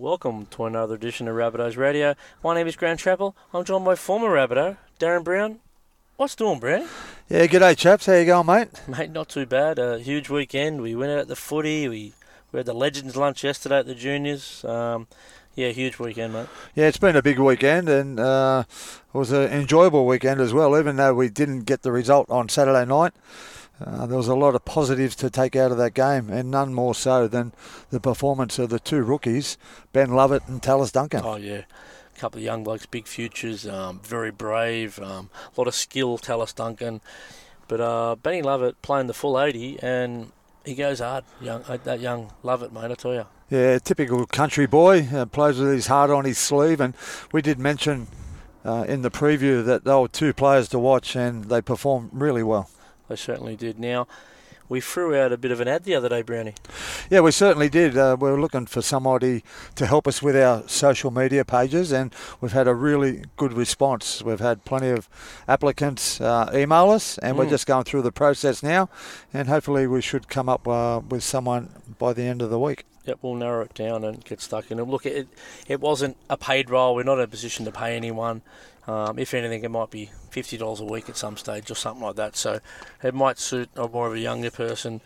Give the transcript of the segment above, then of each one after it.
Welcome to another edition of Rabbitohs Radio. My name is Grant Chappell. I'm joined by former Rabbitoh, Darren Brown. What's doing, Brown? Yeah, good day, chaps. How you going, mate? Mate, not too bad. A huge weekend. We went out at the footy. We, we had the Legends lunch yesterday at the juniors. Um, yeah, huge weekend, mate. Yeah, it's been a big weekend and uh, it was an enjoyable weekend as well, even though we didn't get the result on Saturday night. Uh, there was a lot of positives to take out of that game, and none more so than the performance of the two rookies, Ben Lovett and Tallis Duncan. Oh, yeah. A couple of young blokes, big futures, um, very brave, um, a lot of skill, Tallis Duncan. But uh, Benny Lovett playing the full 80, and he goes hard, young uh, that young Lovett, mate, I tell you. Yeah, typical country boy, uh, plays with his heart on his sleeve, and we did mention uh, in the preview that they were two players to watch, and they performed really well. They certainly did. Now, we threw out a bit of an ad the other day, Brownie. Yeah, we certainly did. Uh, we were looking for somebody to help us with our social media pages, and we've had a really good response. We've had plenty of applicants uh, email us, and we're Mm. just going through the process now, and hopefully we should come up uh, with someone by the end of the week. Yep, we'll narrow it down and get stuck in it. Look, it it wasn't a paid role. We're not in a position to pay anyone. Um, if anything, it might be fifty dollars a week at some stage or something like that. So it might suit a more of a younger person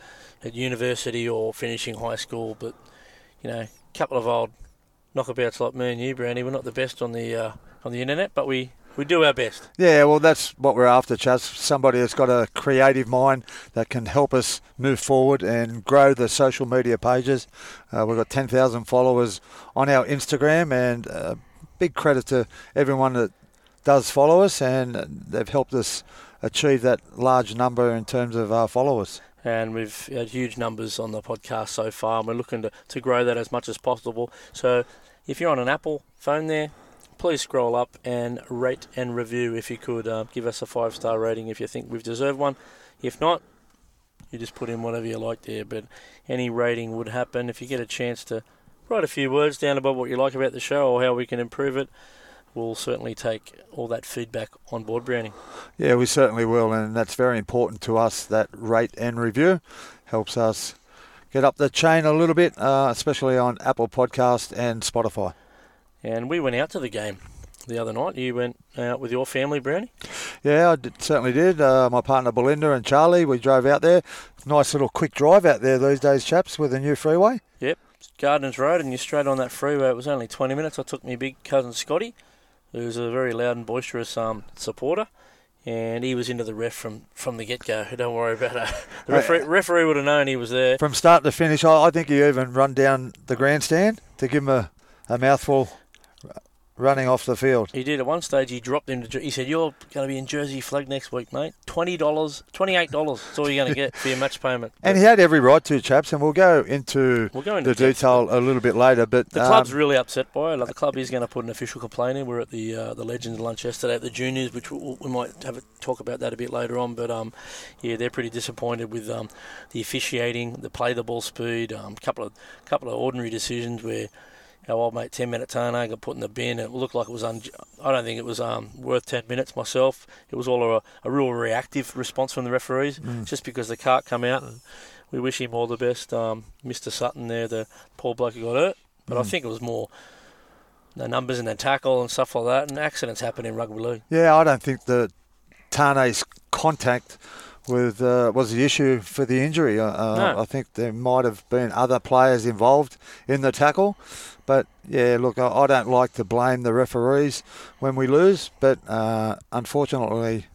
at university or finishing high school. But you know, a couple of old knockabouts like me and you, Brandy, we're not the best on the uh, on the internet, but we, we do our best. Yeah, well, that's what we're after, Chaz. Somebody that's got a creative mind that can help us move forward and grow the social media pages. Uh, we've got 10,000 followers on our Instagram, and uh, big credit to everyone that does follow us, and they've helped us achieve that large number in terms of our followers. and we've had huge numbers on the podcast so far, and we're looking to, to grow that as much as possible. So if you're on an Apple phone there, please scroll up and rate and review if you could. Uh, give us a five star rating if you think we've deserved one. If not, you just put in whatever you like there, but any rating would happen. If you get a chance to write a few words down about what you like about the show or how we can improve it, we'll certainly take all that feedback on board, Browning. Yeah, we certainly will, and that's very important to us. That rate and review helps us get up the chain a little bit, uh, especially on Apple Podcast and Spotify. And we went out to the game the other night. You went out with your family, Brownie. Yeah, I did, certainly did. Uh, my partner Belinda and Charlie, we drove out there. Nice little quick drive out there these days, chaps, with a new freeway. Yep, Gardens Road, and you're straight on that freeway. It was only 20 minutes. I took my big cousin Scotty, who's a very loud and boisterous um, supporter, and he was into the ref from, from the get go. Don't worry about it. The referee, referee would have known he was there. From start to finish, I, I think he even run down the grandstand to give him a, a mouthful running off the field. He did at one stage. He dropped him to. He said, "You're going to be in Jersey Flegg next week, mate. Twenty dollars, twenty eight dollars. That's all you're going to get for your match payment." And he had every right to, chaps, and we'll go into we'll go into the depth, detail a little bit later. But The um, club's really upset by it. Like the club is going to put an official complaint in. We're at the uh, the Legends lunch yesterday at the juniors, which we, we might have a talk about that a bit later on. But um, yeah, they're pretty disappointed with um, the officiating, the play the ball speed, a um, couple of couple of ordinary decisions where our old mate ten minute Tane got put in the bin. It looked like it was. Un- I don't think it was um, worth ten minutes myself. It was all a, a real reactive response from the referees, Mm. just because the cart come out. And we wish him all the best, um, Mr. Sutton there, the poor bloke who got hurt. But I Mm. think it was more the numbers and the tackle and stuff like that. And accidents happen in rugby league. Yeah, I don't think the Tane's contact with uh, was the issue for the injury. Uh, uh, No. I think there might have been other players involved in the tackle. But yeah, look, I, I don't like to blame the referees when we lose, but uh, unfortunately,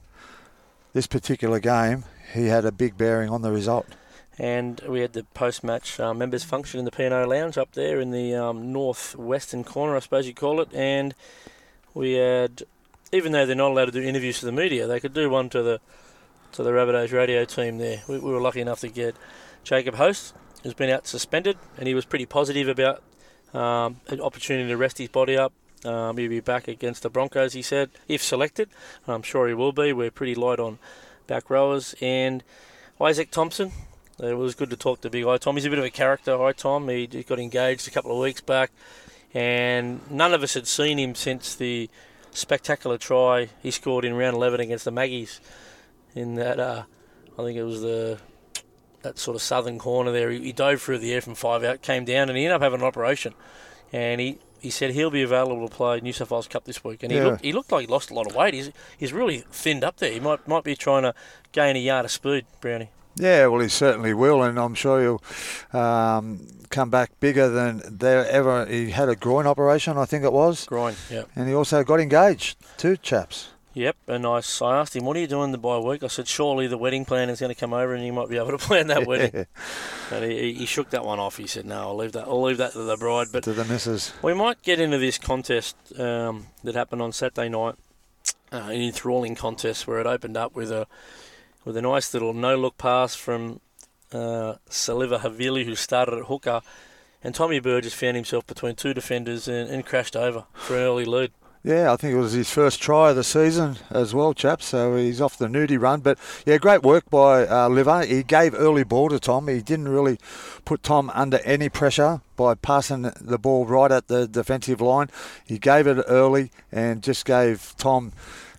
this particular game, he had a big bearing on the result. And we had the post-match uh, members function in the P&O Lounge up there in the um, northwestern corner, I suppose you call it. And we had, even though they're not allowed to do interviews to the media, they could do one to the to the Rabbitohs radio team there. We, we were lucky enough to get Jacob Host, who's been out suspended, and he was pretty positive about um, an opportunity to rest his body up. Um, he'll be back against the Broncos, he said, if selected. I'm sure he will be. We're pretty light on back rowers. And Izaac Thompson, it was good to talk to Big Eye Tom. He's a bit of a character, Eye Tom. He got engaged a couple of weeks back, and none of us had seen him since the spectacular try he scored in round 11 against the Maggies. In that, uh, I think it was the that sort of southern corner there. He, he dove through the air from five out, came down, and he ended up having an operation and he. He said he'll be available to play New South Wales Cup this week, and he Yeah. looked he looked like he lost a lot of weight. He's he's really thinned up there. He might might be trying to gain a yard of speed, Brownie. Yeah, well, he certainly will, and I'm sure he'll um, come back bigger than there ever. He had a groin operation, I think it was, Groin, yeah. and he also got engaged. Two chaps. Yep, and I asked him, "What are you doing the bye week?" I said, "Surely the wedding planner is going to come over, and you might be able to plan that wedding." And he, he- he shook that one off. He said, "No, I'll leave that. I'll leave that to the bride." But to the missus. we might get into this contest um, that happened on Saturday night, uh, an enthralling contest where it opened up with a with a nice little no look pass from uh, Siliva Havili, who started at hooker, and Tommy Burgess found himself between two defenders and, and crashed over for an early lead. Yeah, I think it was his first try of the season as well, chaps. So he's off the nudie run. But yeah, great work by uh, Liver. He gave early ball to Tom. He didn't really put Tom under any pressure by passing the ball right at the defensive line. He gave it early and just gave Tom.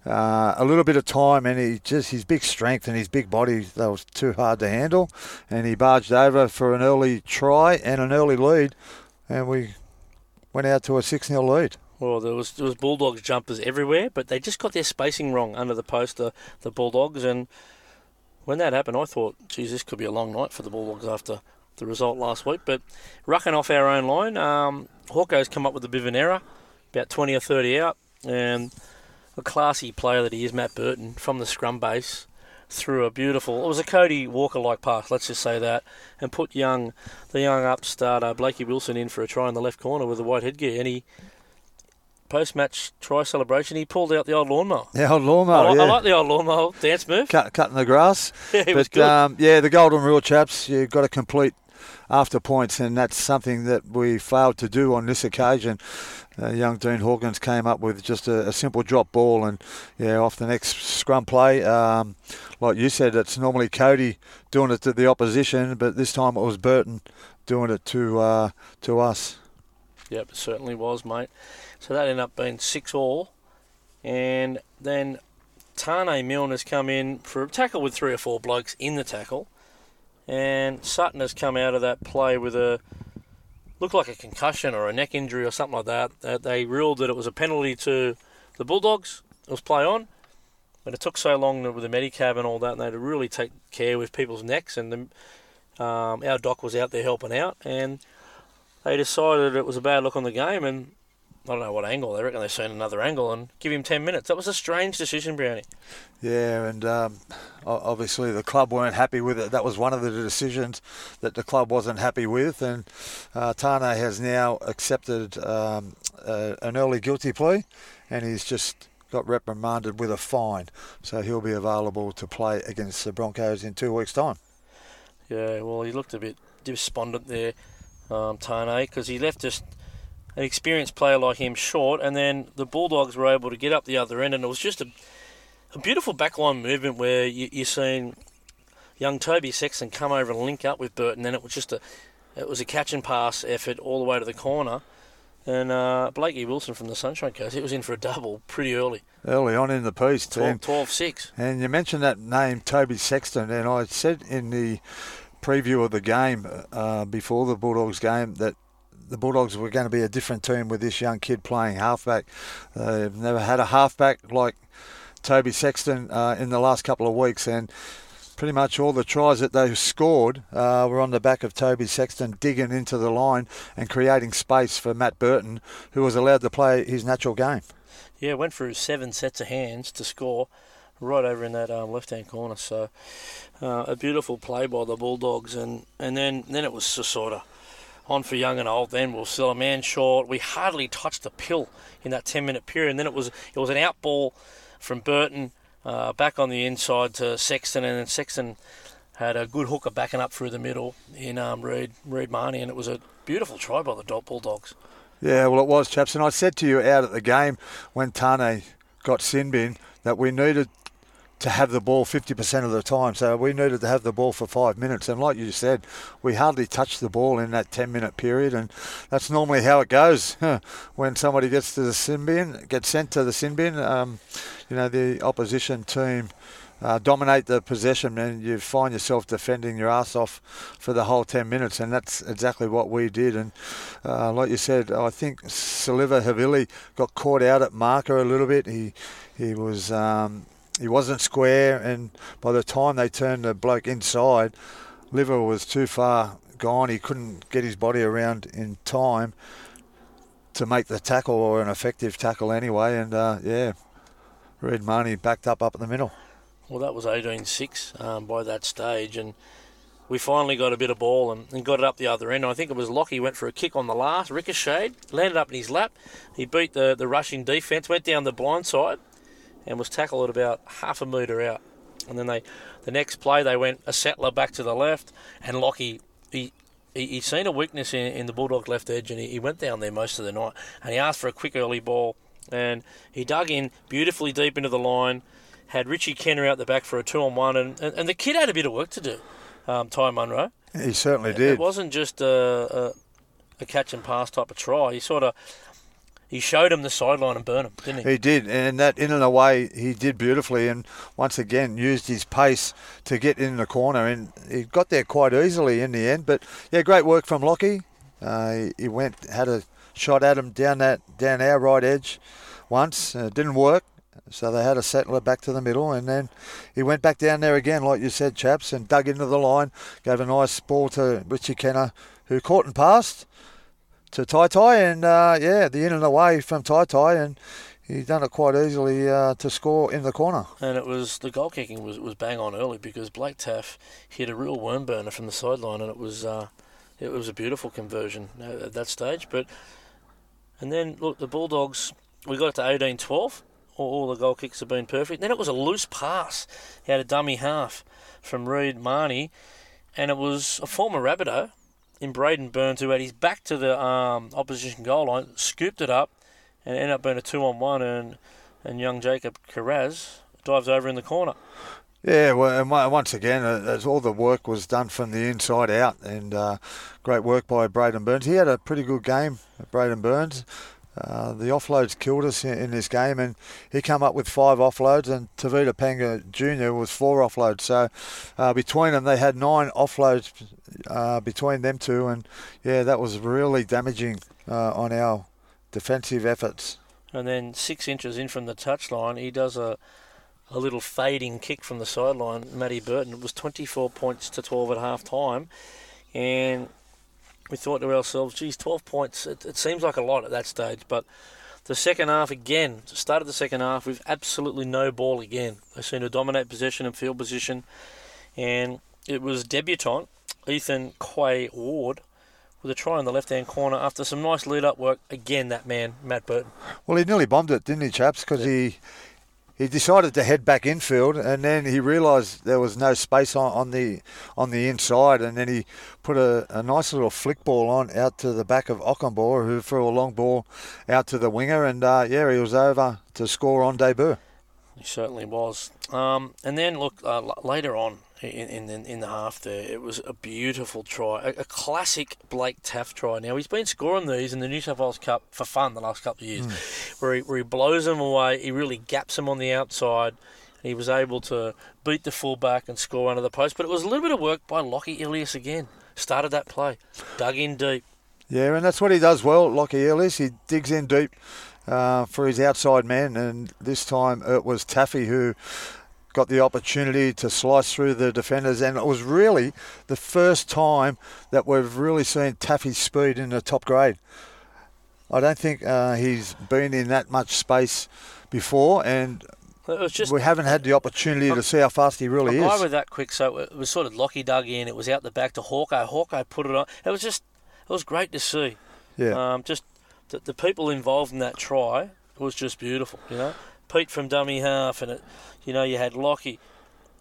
Uh, a little bit of time, and he just his big strength and his big body that was too hard to handle, and he barged over for an early try and an early lead, and we went out to a six 0 lead. Well, there was there was Bulldogs jumpers everywhere, but they just got their spacing wrong under the post, the, the Bulldogs, and when that happened, I thought, geez, this could be a long night for the Bulldogs after the result last week. But rucking off our own line, um, Hawko's come up with a bit of an error, about 20 or 30 out, and a classy player that he is, Matt Burton, from the scrum base, threw a beautiful, it was a Cody Walker-like pass, let's just say that, and put young, the young upstart Blakey Wilson in for a try in the left corner with the white headgear, and he post-match try celebration, he pulled out the old lawnmower. Yeah, old lawnmower. I, like, yeah. I like the old lawnmower dance move. Cut, cutting the grass. Yeah, it was but good. um, yeah, the golden rule, chaps. You've got to complete after points, and that's something that we failed to do on this occasion. Uh, young Dean Hawkins came up with just a, a simple drop ball, and yeah, off the next scrum play, um, like you said, it's normally Cody doing it to the opposition, but this time it was Burton doing it to uh, to us. Yep, it certainly was, mate. So that ended up being six all, and then Taane Milne's come in for a tackle with three or four blokes in the tackle, and Sutton has come out of that play with a looked like a concussion or a neck injury or something like that. They- They ruled that it was a penalty to the Bulldogs. It was play on, but it took so long with the Medicab and all that, and they had to really take care with people's necks. And the, um, our doc was out there helping out, and they decided it was a bad look on the game, and I don't know what angle. They reckon they've seen another angle and give him 10 minutes. That was a strange decision, Brownie. Yeah, and um, obviously the club weren't happy with it. That was one of the decisions that the club wasn't happy with, and uh, Tane has now accepted um, uh, an early guilty plea, and he's just got reprimanded with a fine, so he'll be available to play against the Broncos in two weeks' time. Yeah, well, he looked a bit despondent there, um, Tane, because he left just an experienced player like him short, and then the Bulldogs were able to get up the other end, and it was just a, a beautiful backline movement where you, you're seeing young Toby Sexton come over and link up with Burton, and it was just a it was a catch and pass effort all the way to the corner. And uh, Blakey Wilson from the Sunshine Coast, he was in for a double pretty early, Early on in the piece, 12, and 12-6. And you mentioned that name, Toby Sexton, and I said in the preview of the game uh, before the Bulldogs game that the Bulldogs were going to be a different team with this young kid playing halfback. They've never had a halfback like Toby Sexton uh, in the last couple of weeks, and pretty much all the tries that they scored uh, were on the back of Toby Sexton digging into the line and creating space for Matt Burton, who was allowed to play his natural game. Yeah, went through seven sets of hands to score right over in that um, left-hand corner. So uh, a beautiful play by the Bulldogs, and, and then then it was of on for young and old. Then we'll sell a man short. We hardly touched the pill in that ten-minute period. And then it was it was an out ball from Burton uh, back on the inside to Sexton, and then Sexton had a good hooker backing up through the middle in um, Reed Reed Mahoney, and it was a beautiful try by the Bulldogs. Yeah, well, it was, chaps. And I said to you out at the game when Tane got sin bin that we needed to have the ball 50% of the time. So we needed to have the ball for five minutes. And like you said, we hardly touched the ball in that 10 minute period. And that's normally how it goes when somebody gets to the sin bin, gets sent to the sin bin. Um, you know, the opposition team uh, dominate the possession, and you find yourself defending your ass off for the whole 10 minutes, and that's exactly what we did. And uh, like you said, I think Siliva Havili got caught out at marker a little bit. He he was um, he wasn't square, and by the time they turned the bloke inside, Liver was too far gone. He couldn't get his body around in time to make the tackle or an effective tackle anyway. And uh, yeah, Reed Mahoney backed up up in the middle. Well, that was 18-6 um, by that stage, and we finally got a bit of ball and, and, got it up the other end. I think it was Lockie went for a kick on the last, ricocheted, landed up in his lap. He beat the, the rushing defence, went down the blind side, and was tackled at about half a metre out. And then they, the next play, they went a settler back to the left, and Lockie he he, he seen a weakness in, in the Bulldog left edge, and he, he went down there most of the night. And he asked for a quick early ball, and he dug in beautifully deep into the line had Richie Kennar out the back for a two on one, and, and, and the kid had a bit of work to do, um, Ty Munro. He certainly did. It wasn't just a, a, a catch and pass type of try. He sort of he showed him the sideline and burned him, didn't he? He did, and that in and away he did beautifully, and once again used his pace to get in the corner, and he got there quite easily in the end. But yeah, great work from Lockie. Uh, he, went had a shot at him down that down our right edge once, uh, didn't work. So they had a settler back to the middle, and then he went back down there again, like you said, chaps, and dug into the line. Gave a nice ball to Richie Kennar, who caught and passed to Tai Tai, and uh, yeah, the in and away from Tai Tai, and he done it quite easily uh, to score in the corner. And it was the goal kicking was, was bang on early because Blake Taaffe hit a real worm burner from the sideline, and it was uh, it was a beautiful conversion at that stage. But and then look, the Bulldogs we got it to 18-12 all, the goal kicks have been perfect. Then it was a loose pass. He had a dummy half from Reed Mahoney, and it was a former Rabbitoh in Braidon Burns who had his back to the um, opposition goal line, scooped it up, and ended up being a two on one. And and young Jacob Kiraz dives over in the corner. Yeah, well, and once again, uh, as all the work was done from the inside out, and uh, great work by Braidon Burns. He had a pretty good game, Braidon Burns. Uh, the offloads killed us in, in, this game, and he came up with five offloads, and Tevita Pangai Jr. was four offloads. So uh, between them, they had nine offloads uh, between them two, and yeah, that was really damaging uh, on our defensive efforts. And then six inches in from the touchline, he does a a little fading kick from the sideline. Matty Burton. It was 24 points to 12 at half time, and we thought to ourselves, geez, 12 points, it, it seems like a lot at that stage, but the second half again, started the second half with absolutely no ball again. They seemed to dominate possession and field position, and it was debutant Ethan Quai-Ward with a try in the left hand corner after some nice lead up work. Again, that man, Matt Burton. Well, he nearly bombed it, didn't he, chaps? Because yeah. he he decided to head back infield, and then he realised there was no space on, on, the on the inside, and then he put a, a, nice little flick ball on out to the back of Ockenbaugh, who threw a long ball out to the winger, and uh, yeah, he was over to score on debut. He certainly was. Um, and then look uh, later on, in, in, in the half there. It was a beautiful try, a, a, classic Blake Taaffe try. Now he's been scoring these in the New South Wales Cup for fun the last couple of years, mm. where he where he blows them away. He really gaps them on the outside. He was able to beat the fullback and score under the post. But it was a little bit of work by Lockie Ilias again. Started that play, dug in deep. Yeah, and that's what he does well, Lockie Ilias. He digs in deep uh, for his outside man, and this time it was Taffy who got the opportunity to slice through the defenders, and it was really the first time that we've really seen Taffy's speed in the top grade. I don't think uh, he's been in that much space before, and just, we haven't had the opportunity to see how fast he really is. I was that quick, so it was sort of Lockie dug in. It was out the back to Hawkeye. Hawkeye put it on. It was just, it was great to see. Yeah. Um, just the, the people involved in that try was just beautiful. You know, Pete from dummy half, and it you know, you had Lockie,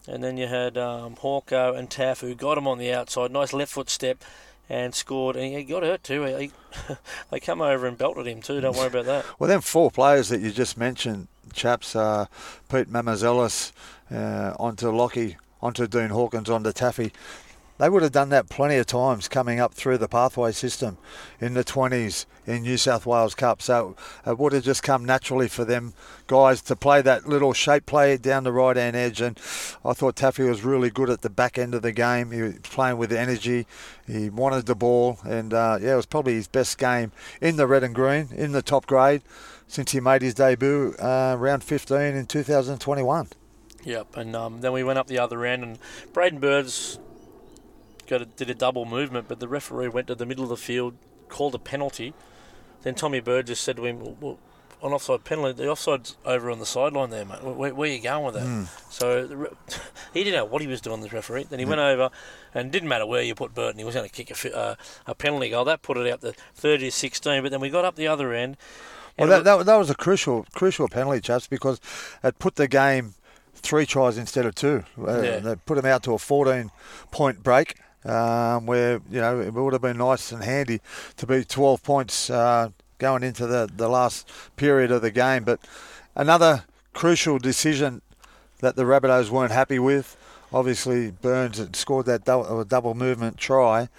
and then you had um, Hawko and Taaffe who got him on the outside. Nice left foot step and scored. And he got hurt too. He, they come over and belted him too. Don't worry about that. well, then four players that you just mentioned, chaps, uh, Pete Mamouzelos uh, onto Lockie, onto Dean Hawkins, onto Taffy. They would have done that plenty of times coming up through the pathway system in the 20s in New South Wales Cup. So it would have just come naturally for them guys to play that little shape play down the right hand edge. And I thought Taffy was really good at the back end of the game. He was playing with energy. He wanted the ball, and uh, yeah, it was probably his best game in the red and green in the top grade since he made his debut uh, round 15 in 2021. Yep, and um, then we went up the other end, and Braden Birds got a, did a double movement, but the referee went to the middle of the field, called a penalty. Then Tommy Bird just said to him, well, well, "On offside penalty, the offside's over on the sideline there, mate. Where, where are you going with that?" Mm. So the re- he didn't know what he was doing, the referee. Then he went over, and it didn't matter where you put Burton, he was going to kick a, uh, a penalty goal. That put it out the 30 to 16. But then we got up the other end. Well, that, that, that was a crucial crucial penalty, chaps, because it put the game three tries instead of two. Uh, Yeah. They put them out to a 14 point break, um, where you know it would have been nice and handy to be 12 points uh, going into the, the last period of the game. But another crucial decision that the Rabbitohs weren't happy with. Obviously, Burns had scored that double, double movement try,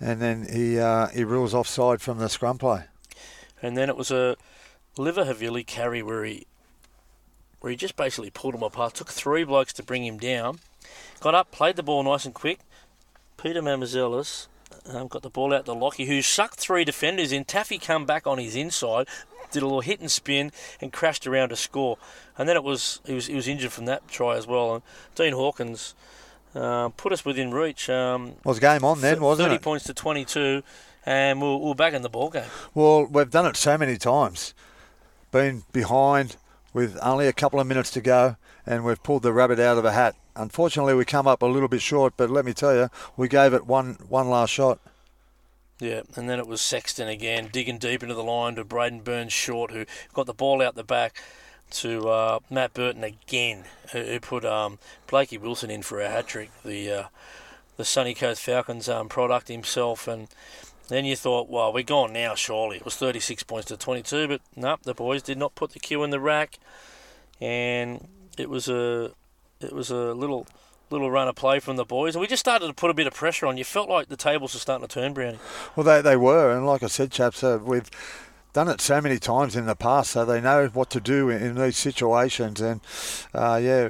and then he uh, he rules offside from the scrum play. and then it was a liver Havili carry where he where he just basically pulled him apart. Took three blokes to bring him down. Got up, played the ball nice and quick. Peter Mamouzelos um, got the ball out to Lockie, who sucked three defenders in. Taffy come back on his inside, did a little hit and spin, and crashed around to score. And then it was he was he was injured from that try as well. And Dean Hawkins uh, put us within reach. Um, Was game on then, th- wasn't Thirty it? points to twenty-two, and we we're, we we're back in the ball game. Well, we've done it so many times. Been behind with only a couple of minutes to go, and we've pulled the rabbit out of a hat. Unfortunately, we come up a little bit short, but let me tell you, we gave it one one last shot. Yeah, and then it was Sexton again, digging deep into the line to Braidon Burns short, who got the ball out the back to uh, Matt Burton again, who, who put um, Blakey Wilson in for a hat trick, the uh, the Sunny Coast Falcons um, product himself. And then you thought, well, we're gone now, surely. It was 36 points to 22, but nope, the boys did not put the cue in the rack, and it was a it was a little little run of play from the boys, and we just started to put a bit of pressure on. You felt like the tables were starting to turn, Brownie. Well, they, they were, and like I said, chaps, uh, we've done it so many times in the past, so they know what to do in, in these situations. And uh, yeah,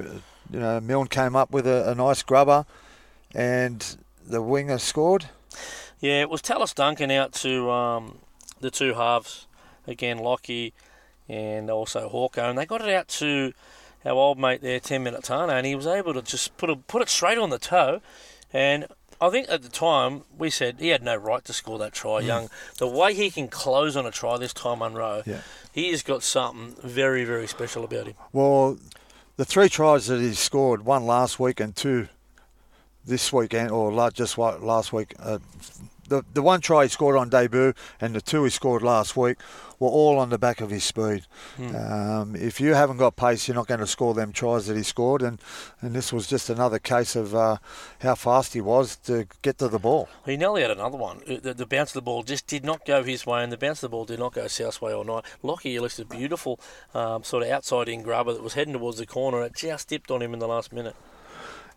you know, Milne came up with a, a nice grubber, and the winger scored. Yeah, it was Tallis Duncan out to um, the two halves again, Lockie and also Hawko, and they got it out to our old mate there, Ten Minute Tana, and he was able to just put a, put it straight on the toe. And I think at the time we said he had no right to score that try. Young, the way he can close on a try this time, Munro, Yeah. he has got something very very special about him. Well, the three tries that he scored, one last week and two this weekend, or just last week. Uh, the the one try he scored on debut and the two he scored last week were all on the back of his speed. Um, if you haven't got pace, you're not going to score them tries that he scored, and, and this was just another case of uh, how fast he was to get to the ball. He nearly had another one. Uh, The, the bounce of the ball just did not go his way, and the bounce of the ball did not go South way all night. Lockie looks a beautiful um, sort of outside in grubber that was heading towards the corner. and It just dipped on him in the last minute.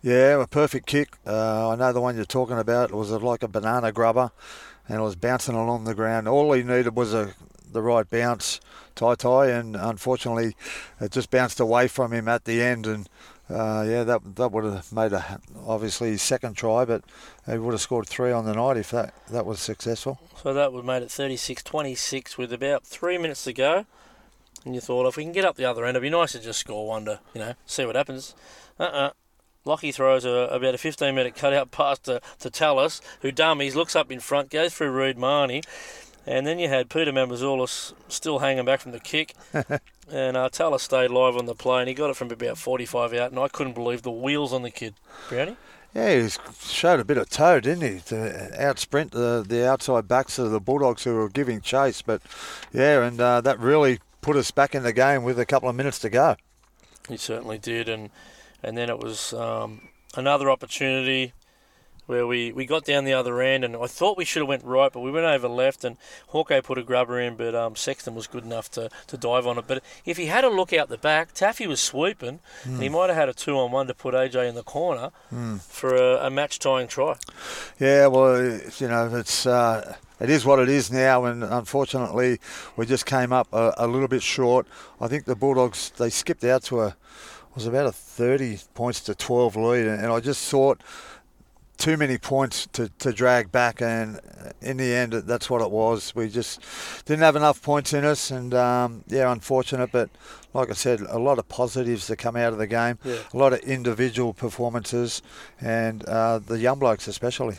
Yeah, a perfect kick. Uh, I know the one you're talking about. It was like a banana grubber, and it was bouncing along the ground. All he needed was a the right bounce, tie tie, and unfortunately, it just bounced away from him at the end. And uh, yeah, that that would have made a obviously second try, but he would have scored three on the night if that that was successful. So that would have made it 36-26 with about three minutes to go. And you thought, if we can get up the other end, it'd be nice to just score one to, you know, see what happens. Uh-uh. Lockie throws a, about a 15 metre cutout pass to, to Tallis, who dummies, looks up in front, goes through Reed Mahoney. And then you had Peter Mamouzelos still hanging back from the kick. and uh, Tallis stayed live on the play, and he got it from about 45 out. And I couldn't believe the wheels on the kid. Brownie? Yeah, he showed a bit of toe, didn't he, to outsprint the the outside backs of the Bulldogs who were giving chase. But yeah, and uh, that really put us back in the game with a couple of minutes to go. He certainly did, and and then it was um, another opportunity where we, we got down the other end, and I thought we should have went right, but we went over left, and Hawkeye put a grubber in, but um, Sexton was good enough to, to dive on it. But if he had a look out the back, Taffy was sweeping, and Hmm. he might have had a two on one to put AJ in the corner for a, a match tying try. Yeah, well, you know, it's uh, it is what it is now, and unfortunately, we just came up a, a little bit short. I think the Bulldogs they skipped out to a was about a 30 points to 12 lead, and, and I just thought too many points to, to drag back, and in the end, that's what it was. We just didn't have enough points in us, and um, yeah, unfortunate. But like I said, a lot of positives that come out of the game, Yeah. a lot of individual performances, and uh, the young blokes especially.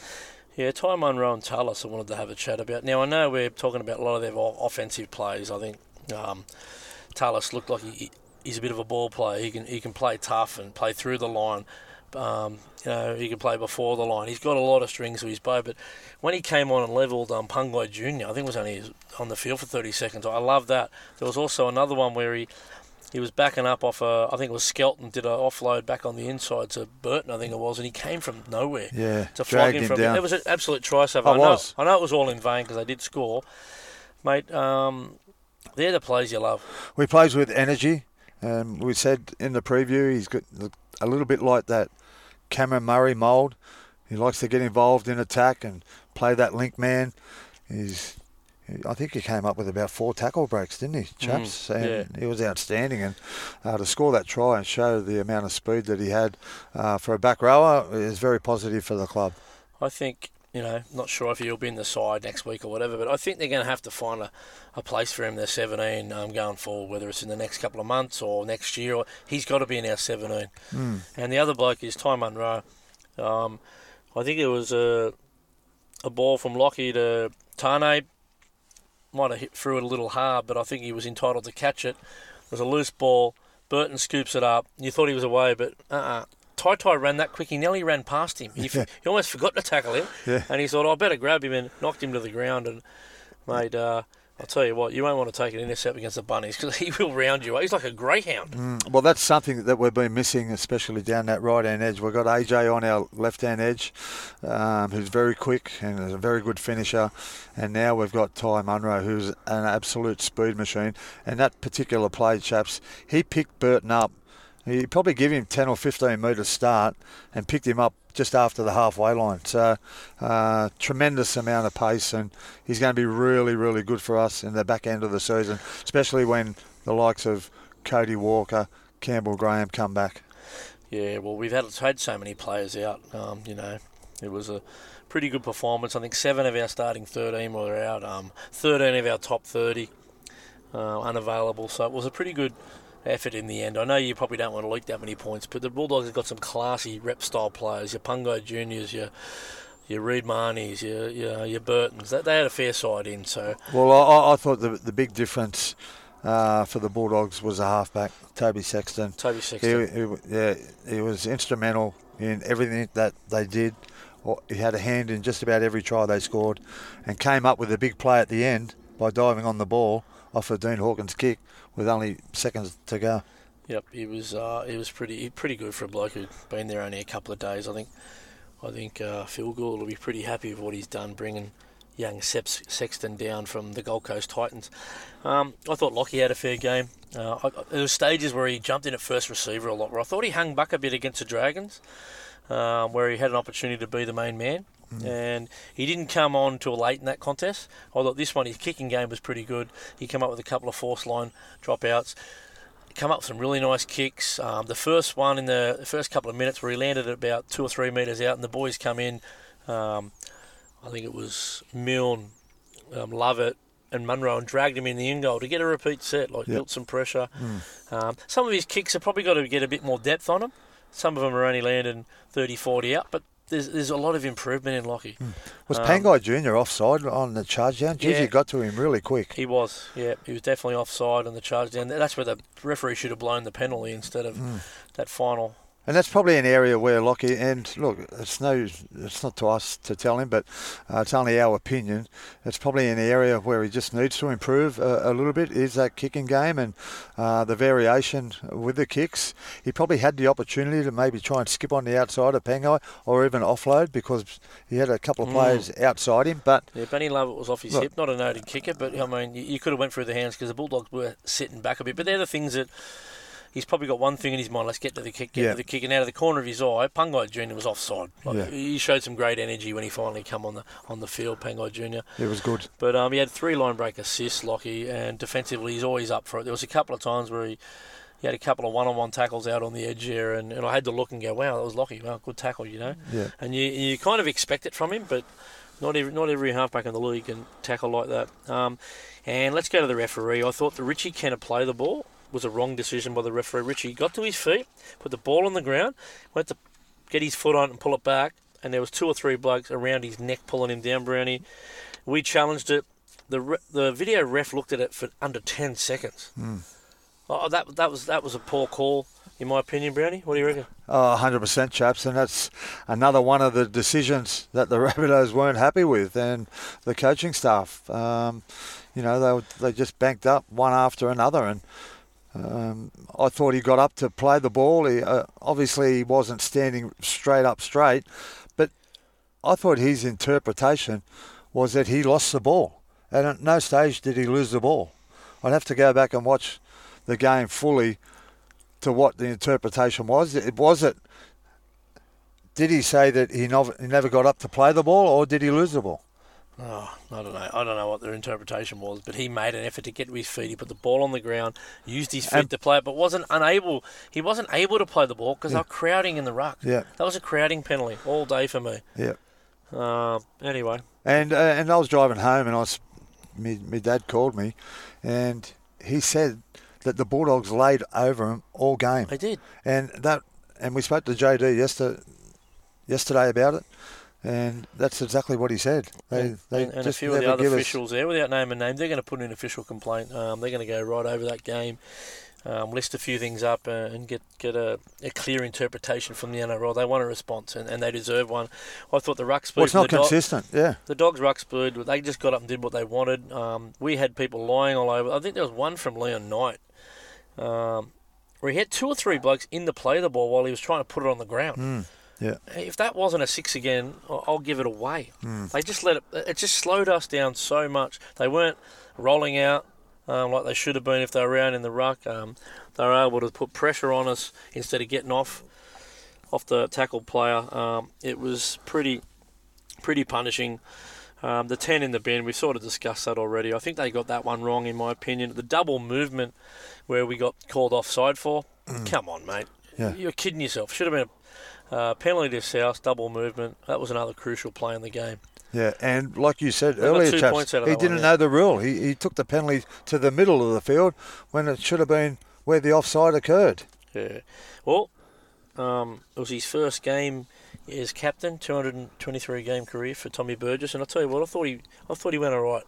Yeah, Ty Munro and Tallis I wanted to have a chat about. Now, I know we're talking about a lot of their offensive plays. I think um, Tallis looked like he, he's a bit of a ball player. He can he can play tough and play through the line. Um, you know, he can play before the line. He's got a lot of strings to his bow. But when he came on and levelled um, Pangai Junior, I think it was only on the field for 30 seconds. I love that. There was also another one where he he was backing up off a, I think it was Skelton did an offload back on the inside to Burton, I think it was, and he came from nowhere Yeah, to him him from down. It was an absolute try. I I know, was. I know it was all in vain because they did score, mate. Um, they're the plays you love. We plays with energy. Um, we said in the preview he's got a little bit like that Cameron Murray mould. He likes to get involved in attack and play that link man. He's, I think he came up with about four tackle breaks, didn't he, chaps? Mm, and he was outstanding. And uh, to score that try and show the amount of speed that he had uh, for a back rower is very positive for the club. I think you know, not sure if he'll be in the side next week or whatever, but I think they're going to have to find a, a place for him. They're 17 um, going forward, whether it's in the next couple of months or next year. Or, he's got to be in our 17. Mm. And the other bloke is Ty Munro. Um, I think it was a a ball from Lockie to Tane. Might have hit through it a little hard, but I think he was entitled to catch it. It was a loose ball. Burton scoops it up. You thought he was away, but uh-uh. Tai Tai ran that quick. He nearly ran past him. He, f- he almost forgot to tackle him, Yeah. and he thought, "I better grab him," and knocked him to the ground. And made, uh, I'll tell you what, you won't want to take an intercept against the bunnies because he will round you. He's like a greyhound. Mm, Well, that's something that we've been missing, especially down that right hand edge. We've got AJ on our left hand edge, um, who's very quick and is a very good finisher. And now we've got Ty Munro, who's an absolute speed machine. And that particular play, chaps, he picked Burton up. He probably give him 10 or 15 metres start and picked him up just after the halfway line. So, uh, tremendous amount of pace, and he's going to be really, really good for us in the back end of the season, especially when the likes of Cody Walker, Campbell Graham come back. Yeah, well, we've had had so many players out. Um, you know, it was a pretty good performance. I think seven of our starting thirteen were out. Um, Thirteen of our top thirty uh, unavailable. So it was a pretty good effort in the end. I know you probably don't want to leak that many points, but the Bulldogs have got some classy rep style players. Your Pungo Juniors, your your Reed Mahoneys, your your, your Burtons. They, they had a fair side in. So Well, I, I thought the, the big difference uh, for the Bulldogs was a halfback, Toby Sexton. Toby He, Sexton. he, yeah, he was instrumental in everything that they did. He had a hand in just about every try they scored, and came up with a big play at the end by diving on the ball off of Dean Hawkins' kick with only seconds to go. Yep, he was uh, he was pretty pretty good for a bloke who'd been there only a couple of days. I think I think uh, Phil Gould will be pretty happy with what he's done, bringing young Seps Sexton down from the Gold Coast Titans. Um, I thought Lockie had a fair game. Uh, I, there were stages where he jumped in at first receiver a lot. Where I thought he hung back a bit against the Dragons, um, where he had an opportunity to be the main man. And he didn't come on till late in that contest. I thought this one, his kicking game was pretty good. He came up with a couple of force line dropouts come up with some really nice kicks. Um, the first one in the, the first couple of minutes where he landed at about two or three metres out, and the boys come in. Um, I think it was Milne, um, Lovett, and Munro, and dragged him in the in goal to get a repeat set, like Yep. built some pressure. Mm. Um, some of his kicks have probably got to get a bit more depth on them. Some of them are only landing 30, 40 out, but there's, there's a lot of improvement in Lockie. Was Um, Pangai Jr. offside on the charge down? Geez, Yeah. he got to him really quick. He was, yeah, he was definitely offside on the charge down. That's where the referee should have blown the penalty instead of Mm. that final And that's probably an area where Lockie and look, it's no, it's not to us to tell him, but uh, it's only our opinion. It's probably an area where he just needs to improve a, a little bit. Is that kicking game and uh, the variation with the kicks? He probably had the opportunity to maybe try and skip on the outside of Pangai or even offload because he had a couple of players outside him. But Yeah, Benny Lovett was off his Look- hip, not a noted kicker, but I mean, you, you could have went through the hands because the Bulldogs were sitting back a bit. But they're the things that he's probably got one thing in his mind. Let's get to the kick, get Yeah. to the kick, and out of the corner of his eye, Pangai Junior was offside. Like, Yeah. He showed some great energy when he finally come on the on the field, Pangai Junior. it was good. But um, he had three line break assists, Lockie, and defensively he's always up for it. There was a couple of times where he. He had a couple of one-on-one tackles out on the edge here, and, and I had to look and go, "Wow, that was Lockie. Wow, good tackle, you know." Yeah. And you you kind of expect it from him, but not every not every halfback in the league can tackle like that. Um, and let's go to the referee. I thought the Richie Kennar play the ball was a wrong decision by the referee. Richie got to his feet, put the ball on the ground, went to get his foot on it and pull it back, and there was two or three blokes around his neck pulling him down. Brownie, we challenged it. The re- the video ref looked at it for under ten seconds. Oh, that that was that was a poor call, in my opinion, Brownie. What do you reckon? Oh, 100% chaps, and that's another one of the decisions that the Rabbitohs weren't happy with, and the coaching staff. Um, you know, they they just banked up one after another, and um, I thought he got up to play the ball. He, uh, obviously, he wasn't standing straight up straight, but I thought his interpretation was that he lost the ball, and at no stage did he lose the ball. I'd have to go back and watch the game fully to what the interpretation was. It was it. Did he say that he, never got up to play the ball, or did he lose the ball? Oh, I don't know. I don't know what their interpretation was, but he made an effort to get to his feet. He put the ball on the ground, used his feet And- to play it, but wasn't unable. He wasn't able to play the ball because they were crowding in the ruck. Yeah. that was a crowding penalty all day for me. Yeah. Um, anyway, And uh, and I was driving home, and I was, me, my dad called me, and he said that the Bulldogs laid over him all game, they did. and that and we spoke to JD yesterday, yesterday about it, and that's exactly what he said. They and, they and, and a few of the other give us- officials there, without naming name, they're going to put in an official complaint. Um, they're going to go right over that game, um, list a few things up, uh, and get get a, a clear interpretation from the NRL. They want a response, and, and they deserve one. I thought the ruck speed. Well, it's not the consistent. Yeah. The dogs ruck speed, they just got up and did what they wanted. Um, we had people lying all over. I think there was one from Leon Knight, um, where he had two or three blokes in to play the ball while he was trying to put it on the ground. Mm, yeah. If that wasn't a six again, I'll give it away. They just let it. It just slowed us down so much. They weren't rolling out um, like they should have been if they were around in the ruck. Um, they were able to put pressure on us instead of getting off off the tackle player. Um, it was pretty pretty punishing. Um, the 10 in the bin, we've sort of discussed that already. I think they got that one wrong, in my opinion. The double movement where we got called offside for, come on, mate. Yeah. You're kidding yourself. Should have been a uh, penalty to South, double movement. That was another crucial play in the game. Yeah, and like you said earlier, chaps, points out of he didn't yeah. know the rule. He, he took the penalty to the middle of the field when it should have been where the offside occurred. Yeah. Well, um, it was his first game as captain, 223 game career for Tommy Burgess, and I tell you what, I thought he, I thought he went all right.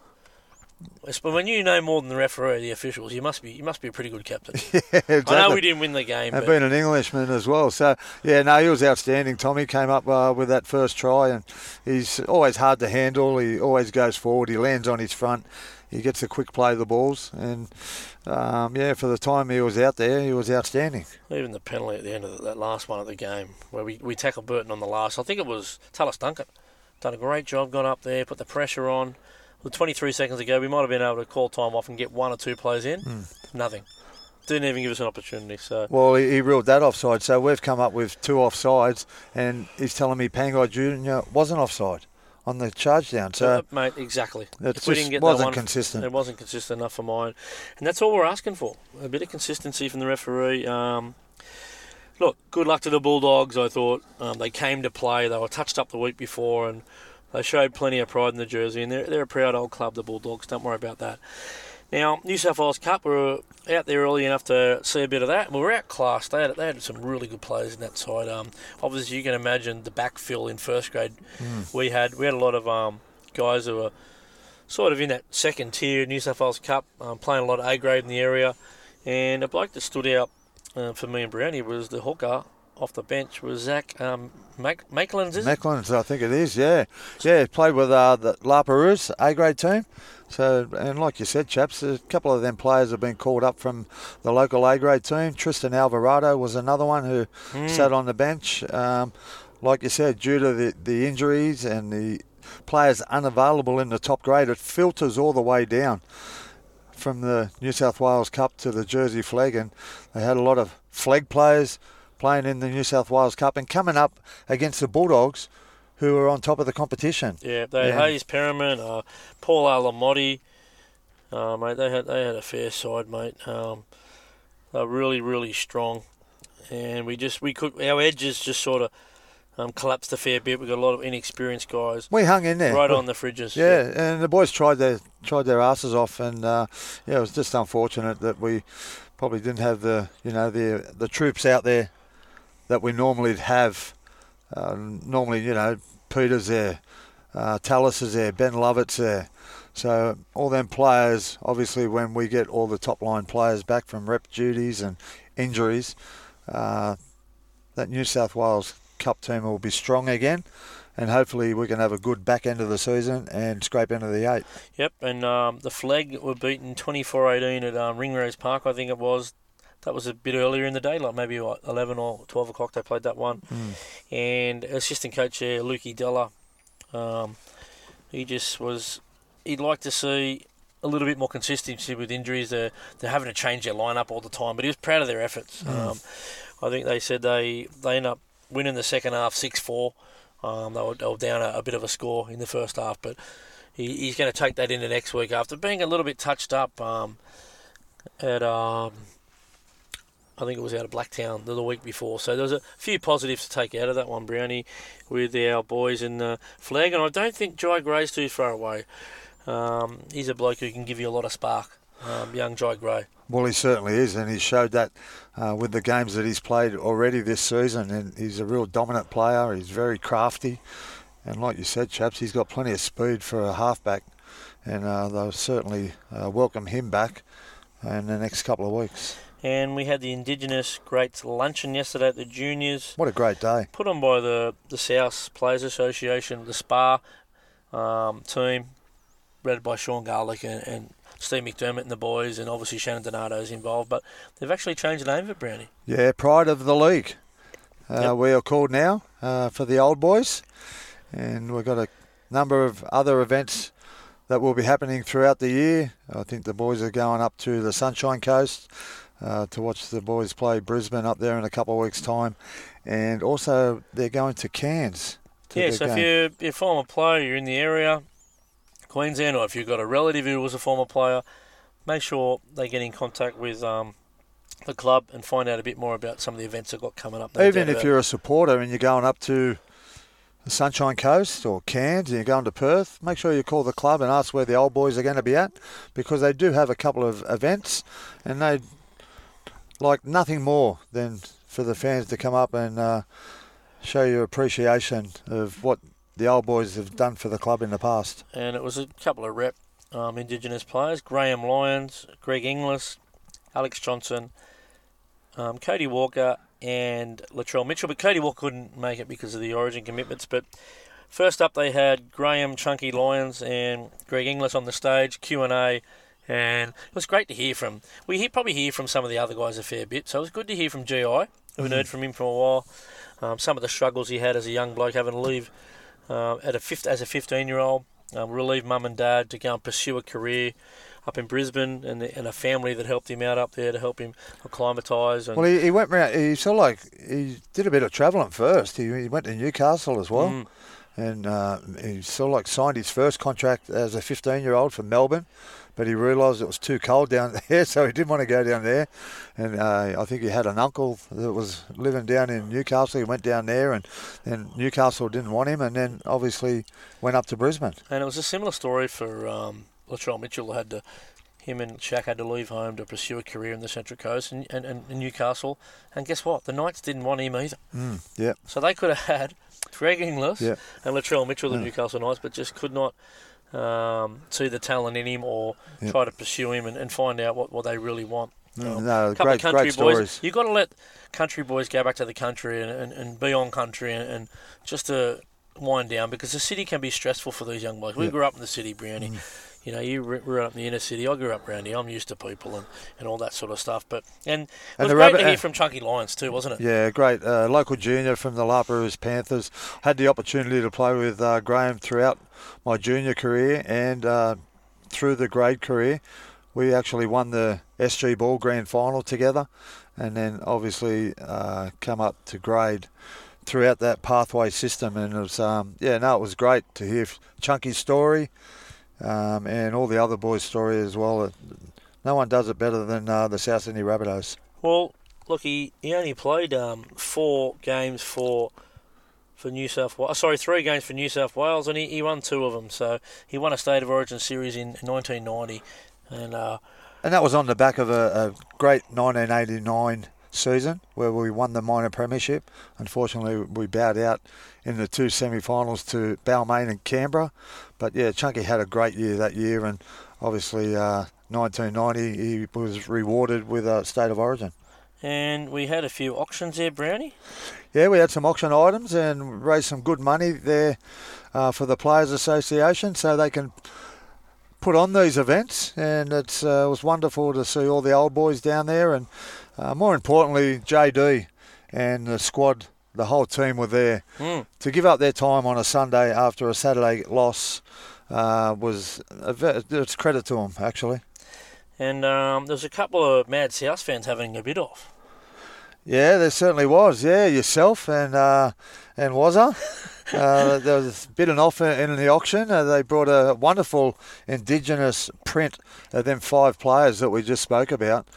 But when you know more than the referee, the officials, you must be, you must be a pretty good captain. exactly. I know we didn't win the game, and but being an Englishman as well. So, yeah, no, he was outstanding. Tommy came up uh, with that first try, and he's always hard to handle. He always goes forward. He lands on his front. He gets a quick play of the balls, and um, yeah, for the time he was out there, he was outstanding. even the penalty at the end of that last one of the game, where we, we tackled Burton on the last, I think it was Tallis Duncan, done a great job, got up there, put the pressure on. With 23 seconds ago, we might have been able to call time off and get one or two plays in. Hmm. Nothing. Didn't even give us an opportunity. So Well, he, he ruled that offside, so we've come up with two offsides, and he's telling me Pangai Junior wasn't offside on the charge down. So Uh, mate, exactly. It If we just didn't get wasn't one- consistent. It wasn't consistent enough for mine, and that's all we're asking for. A bit of consistency from the referee. Um, look, good luck to the Bulldogs. I thought um, they came to play. They were touched up the week before, and they showed plenty of pride in the jersey. And they're, they're a proud old club, the Bulldogs. Don't worry about that. Now, New South Wales Cup, we were out there early enough to see a bit of that. We were outclassed. They had, they had some really good players in that side. Um, obviously, you can imagine the backfill in first grade we had. We had a lot of um, guys who were sort of in that second tier New South Wales Cup, um, playing a lot of A grade in the area. And a bloke that stood out uh, for me and Brownie was the hooker, off the bench was Zach um, Mac- Macklin's, is it? I think it is. Yeah, yeah. Played with uh, the La Perouse A grade team. So, and like you said, chaps, a couple of them players have been called up from the local A grade team. Tristan Alvarado was another one who Mm. sat on the bench. Um, like you said, due to the, the injuries and the players unavailable in the top grade, it filters all the way down from the New South Wales Cup to the Jersey Flegg, and they had a lot of flag players playing in the New South Wales Cup and coming up against the Bulldogs, who were on top of the competition. Yeah, they had Yeah. Hayes Perriman, uh, Paul Alamoti. Uh, mate, they had they had a fair side, mate. Um, they're really, really strong, and we just we could our edges just sort of um, collapsed a fair bit. We got a lot of inexperienced guys We hung in there, right on the fridges. Yeah, and the boys tried their tried their asses off, and uh, yeah, it was just unfortunate that we probably didn't have the you know the the troops out there that we normally have. Uh, normally, you know, Peter's there, uh, Tallis is there, Ben Lovett's there. So all them players, obviously, when we get all the top line players back from rep duties and injuries, uh, that New South Wales Cup team will be strong again and hopefully we can have a good back end of the season and scrape into the eight. Yep, and um, the Flegg were beaten 24-18 at um, Ringrose Park, I think it was. That was a bit earlier in the day, like maybe what, 11 or 12 o'clock they played that one. And assistant coach there, Lukey Della, um, he just was, he'd like to see a little bit more consistency with injuries. They're, they're having to change their lineup all the time, but he was proud of their efforts. Um, I think they said they, they end up winning the second half 6-4. Um, they, were, they were down a, a bit of a score in the first half, but he, he's going to take that into next week after being a little bit touched up um, at um, I think it was out of Blacktown the, the week before. So there was a few positives to take out of that one, Brownie, with our boys in the Flegg, and I don't think Jai Gray's too far away. Um, he's a bloke who can give you a lot of spark, um, young Jai Gray. Well, he certainly is, and he showed that uh, with the games that he's played already this season. And he's a real dominant player. He's very crafty, and like you said, chaps, he's got plenty of speed for a halfback, and uh, they'll certainly uh, welcome him back in the next couple of weeks. And we had the Indigenous Greats Luncheon yesterday at the Juniors. What a great day! put on by the the South Players Association, the Spa um, team, led by Sean Garlick and, and Steve McDermott and the boys, and obviously Shannon Donato's involved. But they've actually changed the name of it, Brownie. Yeah, pride of the league. Uh, Yep. We are called now uh, for the old boys, and we've got a number of other events that will be happening throughout the year. I think the boys are going up to the Sunshine Coast uh, to watch the boys play Brisbane up there in a couple of weeks' time, and also they're going to Cairns. To Yeah, so if game. you're, you're a former player, you're in the area, Queensland, or if you've got a relative who was a former player, make sure they get in contact with um, the club and find out a bit more about some of the events they've got coming up. Even if you're a supporter and you're going up to the Sunshine Coast or Cairns and you're going to Perth, make sure you call the club and ask where the old boys are going to be at because they do have a couple of events and they like nothing more than for the fans to come up and uh, show your appreciation of what the old boys have done for the club in the past. and it was a couple of rep um, Indigenous players: Graham Lyons, Greg Inglis, Alex Johnson, um, Cody Walker, and Latrell Mitchell. But Cody Walker couldn't make it because of the Origin commitments. But first up, they had Graham Chunky Lyons and Greg Inglis on the stage Q and it was great to hear from. We hear, probably hear from some of the other guys a fair bit, so it was good to hear from GI. We haven't heard from him for a while. Um, some of the struggles he had as a young bloke, having to leave uh, at a fifth, as a 15 year old, um, relieve mum and dad to go and pursue a career up in Brisbane, and, and a family that helped him out up there to help him acclimatise. And Well, he, he went round, he sort of like, he did a bit of travelling first. He, he went to Newcastle as well. Mm. and uh, he sort of like signed his first contract as a 15 year old for Melbourne, but he realised it was too cold down there, so he didn't want to go down there. And uh, I think he had an uncle that was living down in Newcastle. He went down there, and then Newcastle didn't want him, and then obviously went up to Brisbane. And it was a similar story for um, Latrell Mitchell. Had to, him and Shaq had to leave home to pursue a career in the Central Coast and, and, and in Newcastle. And guess what? The Knights didn't want him either. Mm, yeah, So they could have had Greg Inglis Yeah. and Latrell Mitchell, the Yeah. Newcastle Knights, but just could not um, see the talent in him or Yeah. try to pursue him and, and find out what, what they really want. Um, no, great, country great boys. stories. You've got to let country boys go back to the country and, and, and be on country and, and just to wind down because the city can be stressful for these young boys. We Yeah. grew up in the city, Brownie. Mm. You know, you re- grew up in the inner city. I grew up around here. I'm used to people and, and all that sort of stuff. But and, it And was great rabbit- to hear from Chunky Lyons too, wasn't it? Yeah, great. Uh, local junior from the La Perouse Panthers. Had the opportunity to play with uh, Graham throughout my junior career and uh, through the grade career. We actually won the SG Ball Grand Final together, and then obviously uh, come up to grade throughout that pathway system. And it was, um, yeah, no, it was great to hear Chunky's story um, and all the other boys' story as well. No one does it better than uh, the South Sydney Rabbitohs. Well, look, he, he only played um, four games for for New South Wales. Sorry, three games for New South Wales, and he, he won two of them. So he won a State of Origin series in 1990, and uh, And that was on the back of a, a great 1989 season where we won the minor premiership. Unfortunately, we bowed out in the two semi-finals to Balmain and Canberra. But yeah, Chunky had a great year that year, and obviously uh, 1990 he was rewarded with a state of origin. and we had a few auctions there, Brownie. Yeah, we had some auction items and raised some good money there uh, for the Players Association, so they can put on these events. And it's, uh, it was wonderful to see all the old boys down there, and uh, more importantly, JD and the squad, the whole team were there Mm. to give up their time on a Sunday after a Saturday loss. Uh, was a it's credit to them actually. And um, there was a couple of Mad South fans having a bit off. Yeah, there certainly was. Yeah, yourself and uh, and Wazza. uh, there was a bit of an offer in the auction. Uh, they brought a wonderful indigenous print of them five players that we just spoke about.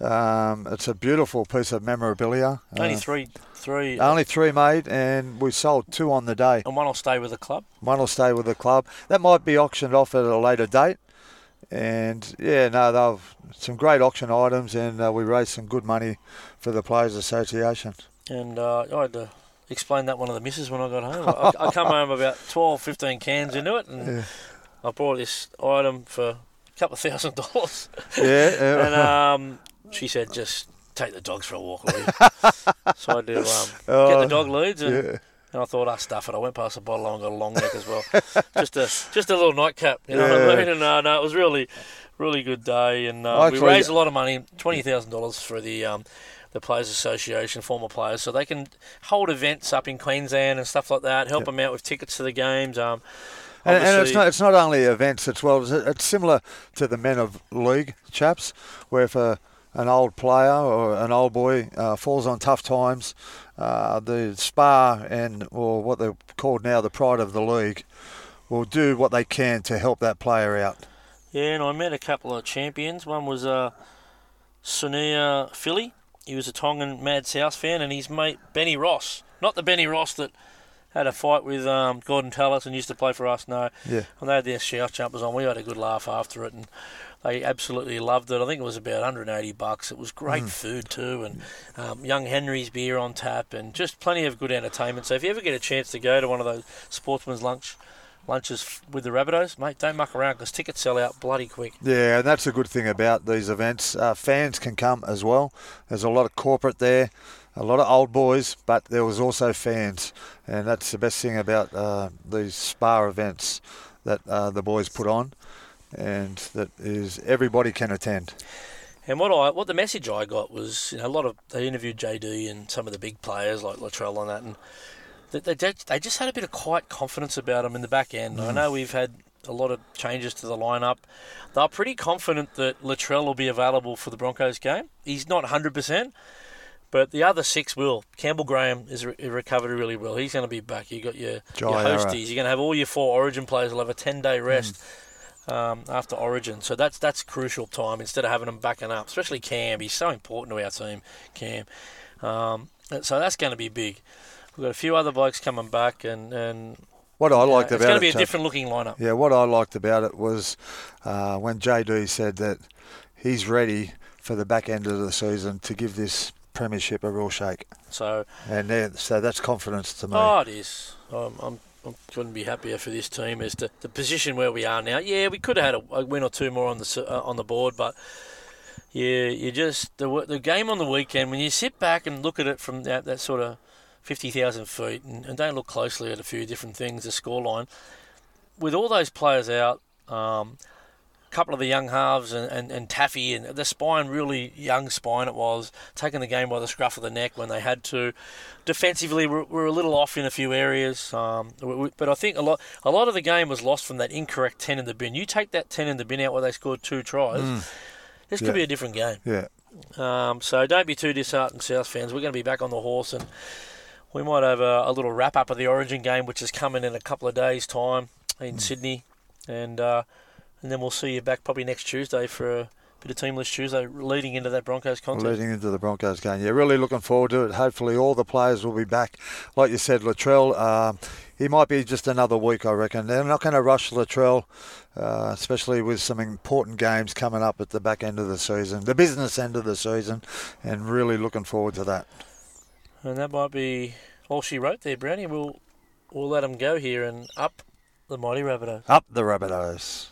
Um, it's a beautiful piece of memorabilia. Only Uh, three, three, only three made, and we sold two on the day. and one will stay with the club. One will stay with the club. That might be auctioned off at a later date. And yeah, no, they've some great auction items, and uh, we raised some good money for the Players Association. And uh, I had to explain that one to the misses when I got home. I, I come home about 12, 15 cans into it, and Yeah. I bought this item for a couple of thousand dollars. Yeah, and uh, um, she said, just take the dogs for a walk, so I do um, get Oh, the dog leads, and, yeah. and I thought, I stuff it. I went past the bottle and got a long neck as well. just a just a little nightcap, you know what I mean? And uh, no, it was really, really good day, and uh, we raised a lot of money, twenty thousand dollars for the. Um, the Players Association, former players, so they can hold events up in Queensland and stuff like that. Help them out with tickets to the games. Um, And, and it's not it's not only events as well. It's, it's similar to the men of league chaps, where if a, an old player or an old boy uh, falls on tough times, uh, the spa and or what they're called now the pride of the league will do what they can to help that player out. Yeah, and I met a couple of champions. One was uh, Sonia Philly. He was a Tongan Mad South fan, and his mate Benny Ross. Not the Benny Ross that had a fight with um, Gordon Tallis and used to play for us. No, Yeah. and they had their shout jumpers on. We had a good laugh after it, and they absolutely loved it. I think it was about 180 bucks. It was great food too, and um, Young Henry's beer on tap, and just plenty of good entertainment. So if you ever get a chance to go to one of those sportsman's lunch lunches with the Rabbitohs, mate, don't muck around because tickets sell out bloody quick. Yeah, and that's a good thing about these events. Uh, fans can come as well. There's a lot of corporate there, a lot of old boys, but there was also fans, and that's the best thing about uh, these spa events that uh, the boys put on, and that is everybody can attend. And what I what the message I got was you know a lot of they interviewed JD and some of the big players like Latrell and that and they they, just- they just had a bit of quiet confidence about them in the back end. I mm. know we've had a lot of changes to the lineup. They're pretty confident that Latrell will be available for the Broncos game. He's not 100%, but the other six will. Campbell Graham is re- recovered really well. He's going to be back. You got your, your Jai hosties. You're going to have all your four Origin players will have a 10 day rest mm. Um, after Origin. So that's that's crucial time instead of having them backing up, especially Cam. He's so important to our team, Cam. Um, so that's going to be big. We've got a few other blokes coming back, and, and What I know, liked it's about going it, to be a different looking lineup. Yeah, what I liked about it was uh, when JD said that he's ready for the back end of the season to give this premiership a real shake, So and so that's confidence to me. oh, it is. Um, I'm, I couldn't be happier for this team as to the position where we are now. Yeah, we could have had a, a win or two more on the uh, on the board, but yeah, you just the the game on the weekend when you sit back and look at it from that that sort of fifty thousand feet and, and, don't look closely at a few different things, the scoreline. With all those players out, um, couple of the young halves and, and, and Taffy and the spine, really young spine it was, taking the game by the scruff of the neck when they had to. Defensively, we're, we're a little off in a few areas, um, but I think a lot a lot of the game was lost from that incorrect ten in the bin. You take that ten in the bin out where they scored two tries. Mm this could yeah. be a different game. Yeah. Um, so don't be too disheartened, South fans. We're going to be back on the horse, and we might have a, a little wrap up of the Origin game, which is coming in a couple of days' time in mm. Sydney, and uh, and then we'll see you back probably next Tuesday for a bit of teamless Tuesday, leading into that Broncos contest. Leading into the Broncos game, yeah. Really looking forward to it. Hopefully, all the players will be back. Like you said, Latrell. Um, he might be just another week, I reckon. They're not going to rush Latrell, uh, especially with some important games coming up at the back end of the season, the business end of the season, and really looking forward to that. And that might be all she wrote there, Brownie. We'll we'll let him go here and up the mighty Rabbitohs. Up the Rabbitohs.